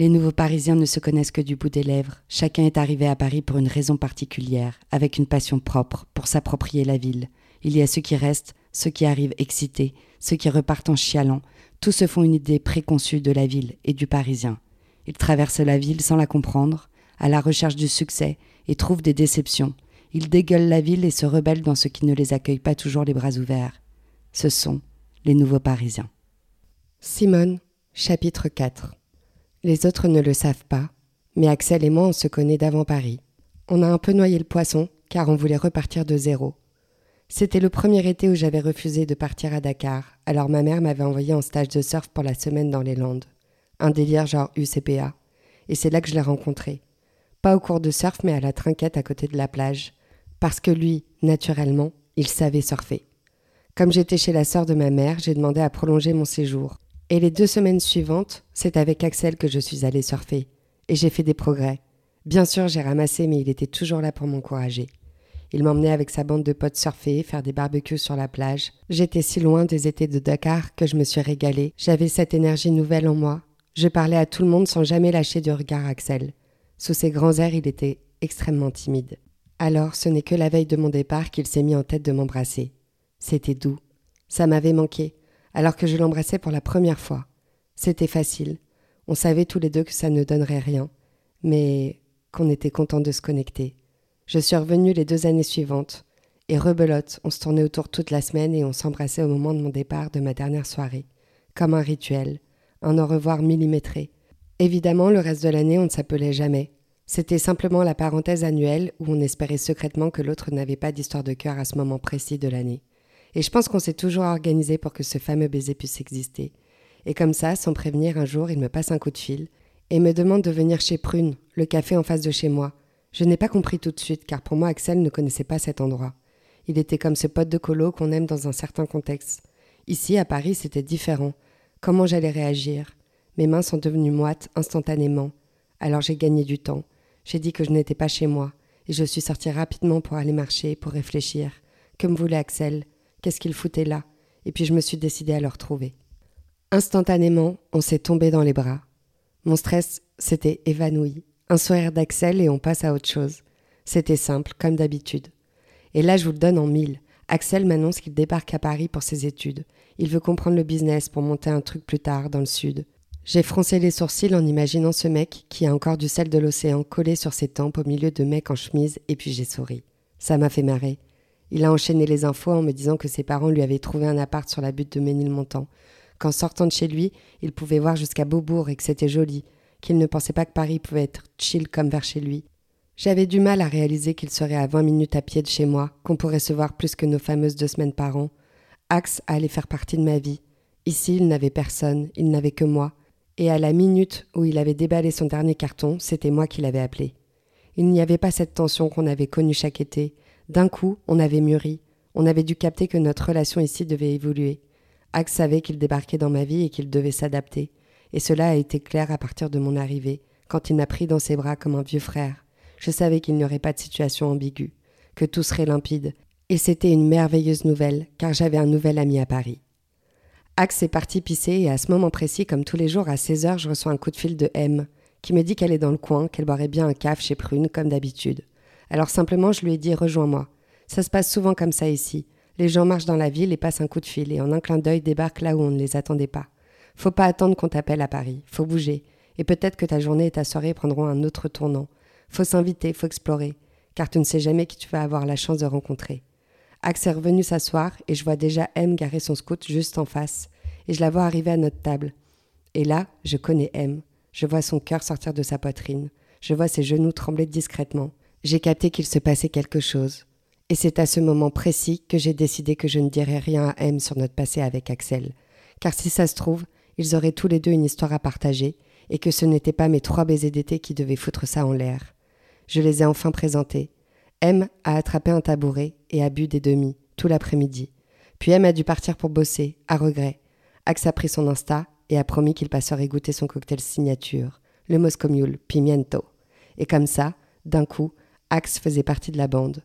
Les nouveaux Parisiens ne se connaissent que du bout des lèvres. Chacun est arrivé à Paris pour une raison particulière, avec une passion propre, pour s'approprier la ville. Il y a ceux qui restent, ceux qui arrivent excités, ceux qui repartent en chialant. Tous se font une idée préconçue de la ville et du Parisien. Ils traversent la ville sans la comprendre, à la recherche du succès, et trouvent des déceptions. Ils dégueulent la ville et se rebellent dans ce qui ne les accueille pas toujours les bras ouverts. Ce sont les nouveaux Parisiens. Simone, chapitre 4 Les autres ne le savent pas, mais Axel et moi on se connaît d'avant Paris. On a un peu noyé le poisson, car on voulait repartir de zéro. C'était le premier été où j'avais refusé de partir à Dakar, alors ma mère m'avait envoyé en stage de surf pour la semaine dans les Landes. Un délire genre UCPA. Et c'est là que je l'ai rencontré. Pas au cours de surf, mais à la trinquette à côté de la plage. Parce que lui, naturellement, il savait surfer. Comme j'étais chez la sœur de ma mère, j'ai demandé à prolonger mon séjour. Et les deux semaines suivantes, c'est avec Axel que je suis allée surfer. Et j'ai fait des progrès. Bien sûr, j'ai ramassé, mais il était toujours là pour m'encourager. Il m'emmenait avec sa bande de potes surfer, faire des barbecues sur la plage. J'étais si loin des étés de Dakar que je me suis régalée. J'avais cette énergie nouvelle en moi. Je parlais à tout le monde sans jamais lâcher du regard Axel. Sous ses grands airs, il était extrêmement timide. Alors, ce n'est que la veille de mon départ qu'il s'est mis en tête de m'embrasser. C'était doux. Ça m'avait manqué, alors que je l'embrassais pour la première fois. C'était facile. On savait tous les deux que ça ne donnerait rien, mais qu'on était content de se connecter. Je suis revenue les deux années suivantes, et rebelote, on se tournait autour toute la semaine et on s'embrassait au moment de mon départ de ma dernière soirée, comme un rituel, un au revoir millimétré, Évidemment, le reste de l'année, on ne s'appelait jamais. C'était simplement la parenthèse annuelle où on espérait secrètement que l'autre n'avait pas d'histoire de cœur à ce moment précis de l'année. Et je pense qu'on s'est toujours organisé pour que ce fameux baiser puisse exister. Et comme ça, sans prévenir, un jour, il me passe un coup de fil et me demande de venir chez Prune, le café en face de chez moi. Je n'ai pas compris tout de suite, car pour moi, Axel ne connaissait pas cet endroit. Il était comme ce pote de colo qu'on aime dans un certain contexte. Ici, à Paris, c'était différent. Comment j'allais réagir? Mes mains sont devenues moites instantanément. Alors j'ai gagné du temps. J'ai dit que je n'étais pas chez moi, et je suis sortie rapidement pour aller marcher, pour réfléchir. Que me voulait Axel? Qu'est-ce qu'il foutait là Et puis je me suis décidée à le retrouver. Instantanément, on s'est tombé dans les bras. Mon stress s'était évanoui. Un sourire d'Axel et on passe à autre chose. C'était simple, comme d'habitude. Et là, je vous le donne en mille. Axel m'annonce qu'il débarque à Paris pour ses études. Il veut comprendre le business pour monter un truc plus tard dans le sud. J'ai froncé les sourcils en imaginant ce mec qui a encore du sel de l'océan collé sur ses tempes au milieu de mecs en chemise et puis j'ai souri. Ça m'a fait marrer. Il a enchaîné les infos en me disant que ses parents lui avaient trouvé un appart sur la butte de Ménilmontant, qu'en sortant de chez lui, il pouvait voir jusqu'à Beaubourg et que c'était joli, qu'il ne pensait pas que Paris pouvait être chill comme vers chez lui. J'avais du mal à réaliser qu'il serait à vingt minutes à pied de chez moi, qu'on pourrait se voir plus que nos fameuses deux semaines par an. Axe allait faire partie de ma vie. Ici, il n'avait personne, il n'avait que moi, et à la minute où il avait déballé son dernier carton, c'était moi qui l'avais appelé. Il n'y avait pas cette tension qu'on avait connue chaque été. D'un coup, on avait mûri. On avait dû capter que notre relation ici devait évoluer. Axe savait qu'il débarquait dans ma vie et qu'il devait s'adapter. Et cela a été clair à partir de mon arrivée, quand il m'a pris dans ses bras comme un vieux frère. Je savais qu'il n'y aurait pas de situation ambiguë, que tout serait limpide. Et c'était une merveilleuse nouvelle, car j'avais un nouvel ami à Paris. Axe est parti pisser et à ce moment précis, comme tous les jours, à 16h, je reçois un coup de fil de M qui me dit qu'elle est dans le coin, qu'elle boirait bien un caf chez Prune, comme d'habitude. Alors simplement, je lui ai dit rejoins-moi. Ça se passe souvent comme ça ici. Les gens marchent dans la ville et passent un coup de fil et en un clin d'œil débarquent là où on ne les attendait pas. Faut pas attendre qu'on t'appelle à Paris, faut bouger. Et peut-être que ta journée et ta soirée prendront un autre tournant. Faut s'inviter, faut explorer, car tu ne sais jamais qui tu vas avoir la chance de rencontrer. Axe est revenu s'asseoir et je vois déjà M garer son scout juste en face. Et je la vois arriver à notre table. Et là, je connais M. Je vois son cœur sortir de sa poitrine. Je vois ses genoux trembler discrètement. J'ai capté qu'il se passait quelque chose. Et c'est à ce moment précis que j'ai décidé que je ne dirais rien à M sur notre passé avec Axel. Car si ça se trouve, ils auraient tous les deux une histoire à partager, et que ce n'étaient pas mes trois baisers d'été qui devaient foutre ça en l'air. Je les ai enfin présentés, M a attrapé un tabouret et a bu des demi, tout l'après-midi. Puis M a dû partir pour bosser, à regret. Axe a pris son Insta et a promis qu'il passerait goûter son cocktail signature, le Moscow Mule Pimiento. Et comme ça, d'un coup, Axe faisait partie de la bande.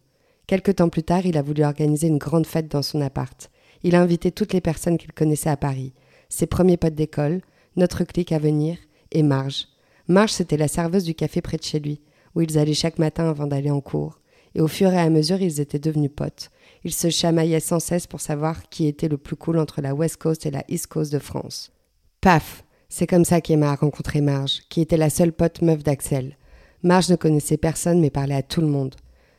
Quelque temps plus tard, il a voulu organiser une grande fête dans son appart. Il a invité toutes les personnes qu'il connaissait à Paris, ses premiers potes d'école, notre clique à venir et Marge. Marge, c'était la serveuse du café près de chez lui, où ils allaient chaque matin avant d'aller en cours. Et au fur et à mesure, ils étaient devenus potes. Ils se chamaillaient sans cesse pour savoir qui était le plus cool entre la West Coast et la East Coast de France. Paf C'est comme ça qu'Emma a rencontré Marge, qui était la seule pote meuf d'Axel. Marge ne connaissait personne mais parlait à tout le monde.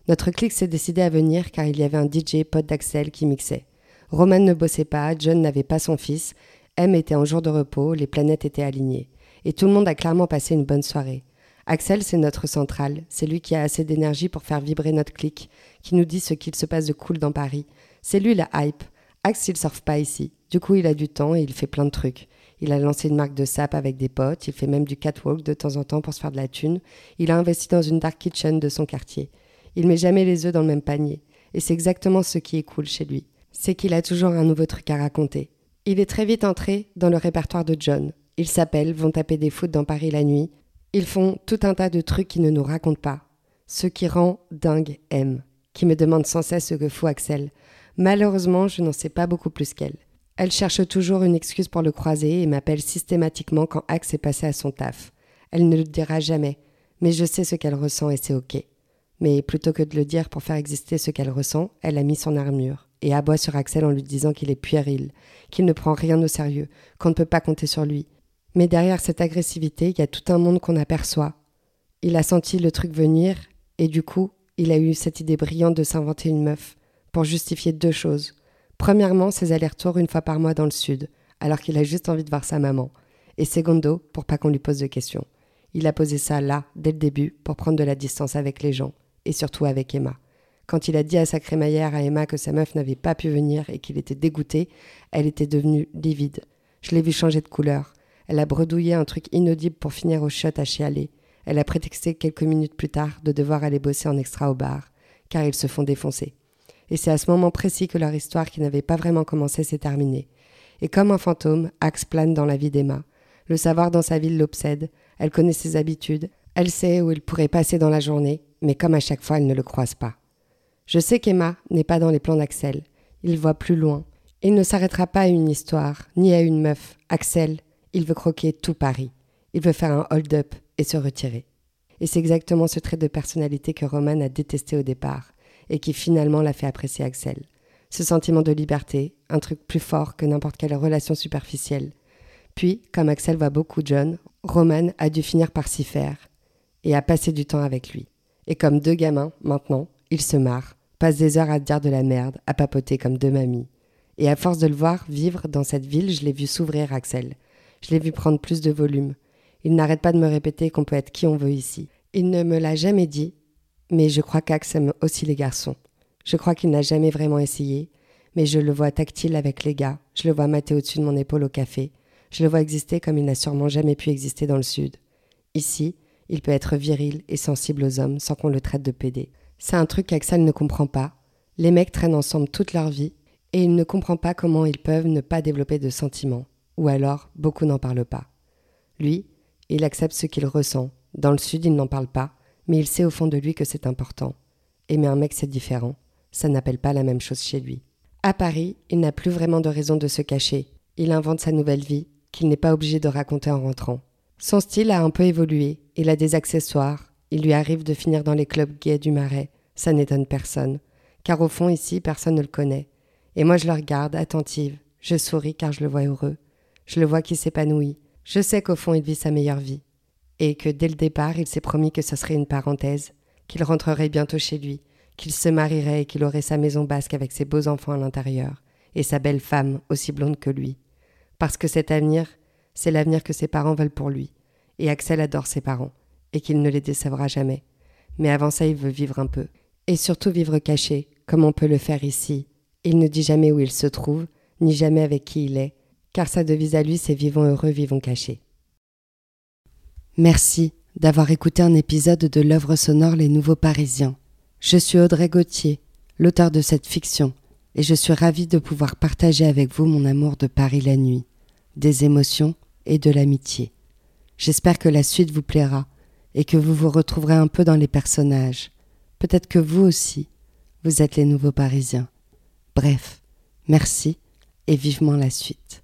Notre clique s'est décidé à venir car il y avait un DJ pote d'Axel qui mixait. Roman ne bossait pas, John n'avait pas son fils, M était en jour de repos, les planètes étaient alignées. Et tout le monde a clairement passé une bonne soirée. Axel, c'est notre centrale, c'est lui qui a assez d'énergie pour faire vibrer notre clique, qui nous dit ce qu'il se passe de cool dans Paris. C'est lui la hype. Axe, il surfe pas ici. Du coup, il a du temps et il fait plein de trucs. Il a lancé une marque de sap avec des potes, il fait même du catwalk de temps en temps pour se faire de la thune. Il a investi dans une dark kitchen de son quartier. Il met jamais les œufs dans le même panier. Et c'est exactement ce qui est cool chez lui. C'est qu'il a toujours un nouveau truc à raconter. Il est très vite entré dans le répertoire de John. Ils s'appellent, vont taper des foot dans Paris la nuit. Ils font tout un tas de trucs qui ne nous racontent pas. Ce qui rend dingue M, qui me demande sans cesse ce que fout Axel. Malheureusement, je n'en sais pas beaucoup plus qu'elle. Elle cherche toujours une excuse pour le croiser et m'appelle systématiquement quand Axe est passé à son taf. Elle ne le dira jamais, mais je sais ce qu'elle ressent et c'est ok. Mais plutôt que de le dire pour faire exister ce qu'elle ressent, elle a mis son armure et aboie sur Axel en lui disant qu'il est puéril, qu'il ne prend rien au sérieux, qu'on ne peut pas compter sur lui. Mais derrière cette agressivité, il y a tout un monde qu'on aperçoit. Il a senti le truc venir et du coup, il a eu cette idée brillante de s'inventer une meuf pour justifier deux choses. Premièrement, ses allers-retours une fois par mois dans le sud, alors qu'il a juste envie de voir sa maman. Et secondo, pour pas qu'on lui pose de questions. Il a posé ça là, dès le début, pour prendre de la distance avec les gens et surtout avec Emma. Quand il a dit à sa crémaillère à Emma que sa meuf n'avait pas pu venir et qu'il était dégoûté, elle était devenue livide. Je l'ai vu changer de couleur. Elle a bredouillé un truc inaudible pour finir au shot à chialer. Elle a prétexté quelques minutes plus tard de devoir aller bosser en extra au bar, car ils se font défoncer. Et c'est à ce moment précis que leur histoire qui n'avait pas vraiment commencé s'est terminée. Et comme un fantôme, Axe plane dans la vie d'Emma. Le savoir dans sa ville l'obsède, elle connaît ses habitudes, elle sait où il pourrait passer dans la journée, mais comme à chaque fois, elle ne le croise pas. Je sais qu'Emma n'est pas dans les plans d'Axel. Il voit plus loin. Il ne s'arrêtera pas à une histoire, ni à une meuf. Axel, il veut croquer tout Paris. Il veut faire un hold-up et se retirer. Et c'est exactement ce trait de personnalité que Roman a détesté au départ, et qui finalement l'a fait apprécier Axel. Ce sentiment de liberté, un truc plus fort que n'importe quelle relation superficielle. Puis, comme Axel voit beaucoup John, Roman a dû finir par s'y faire, et a passé du temps avec lui. Et comme deux gamins, maintenant, ils se marrent, passent des heures à dire de la merde, à papoter comme deux mamies. Et à force de le voir vivre dans cette ville, je l'ai vu s'ouvrir, Axel. Je l'ai vu prendre plus de volume. Il n'arrête pas de me répéter qu'on peut être qui on veut ici. Il ne me l'a jamais dit, mais je crois qu'Ax aime aussi les garçons. Je crois qu'il n'a jamais vraiment essayé, mais je le vois tactile avec les gars, je le vois mater au-dessus de mon épaule au café, je le vois exister comme il n'a sûrement jamais pu exister dans le sud. Ici, il peut être viril et sensible aux hommes sans qu'on le traite de pédé. C'est un truc qu'Axel ne comprend pas. Les mecs traînent ensemble toute leur vie et il ne comprend pas comment ils peuvent ne pas développer de sentiments. Ou alors, beaucoup n'en parlent pas. Lui, il accepte ce qu'il ressent. Dans le sud, il n'en parle pas, mais il sait au fond de lui que c'est important. Aimer un mec, c'est différent. Ça n'appelle pas la même chose chez lui. À Paris, il n'a plus vraiment de raison de se cacher. Il invente sa nouvelle vie, qu'il n'est pas obligé de raconter en rentrant. Son style a un peu évolué, il a des accessoires, il lui arrive de finir dans les clubs gays du Marais, ça n'étonne personne, car au fond ici personne ne le connaît. Et moi je le regarde, attentive, je souris car je le vois heureux, je le vois qui s'épanouit, je sais qu'au fond il vit sa meilleure vie, et que dès le départ il s'est promis que ce serait une parenthèse, qu'il rentrerait bientôt chez lui, qu'il se marierait et qu'il aurait sa maison basque avec ses beaux enfants à l'intérieur, et sa belle femme aussi blonde que lui. Parce que cet avenir, c'est l'avenir que ses parents veulent pour lui. Et Axel adore ses parents, et qu'il ne les décevra jamais. Mais avant ça, il veut vivre un peu. Et surtout vivre caché, comme on peut le faire ici. Il ne dit jamais où il se trouve, ni jamais avec qui il est, car sa devise à lui, c'est vivons heureux, vivons cachés. Merci d'avoir écouté un épisode de l'œuvre sonore Les Nouveaux Parisiens. Je suis Audrey Gauthier, l'auteur de cette fiction, et je suis ravie de pouvoir partager avec vous mon amour de Paris la nuit, des émotions et de l'amitié. J'espère que la suite vous plaira et que vous vous retrouverez un peu dans les personnages. Peut-être que vous aussi, vous êtes les nouveaux Parisiens. Bref, merci et vivement la suite.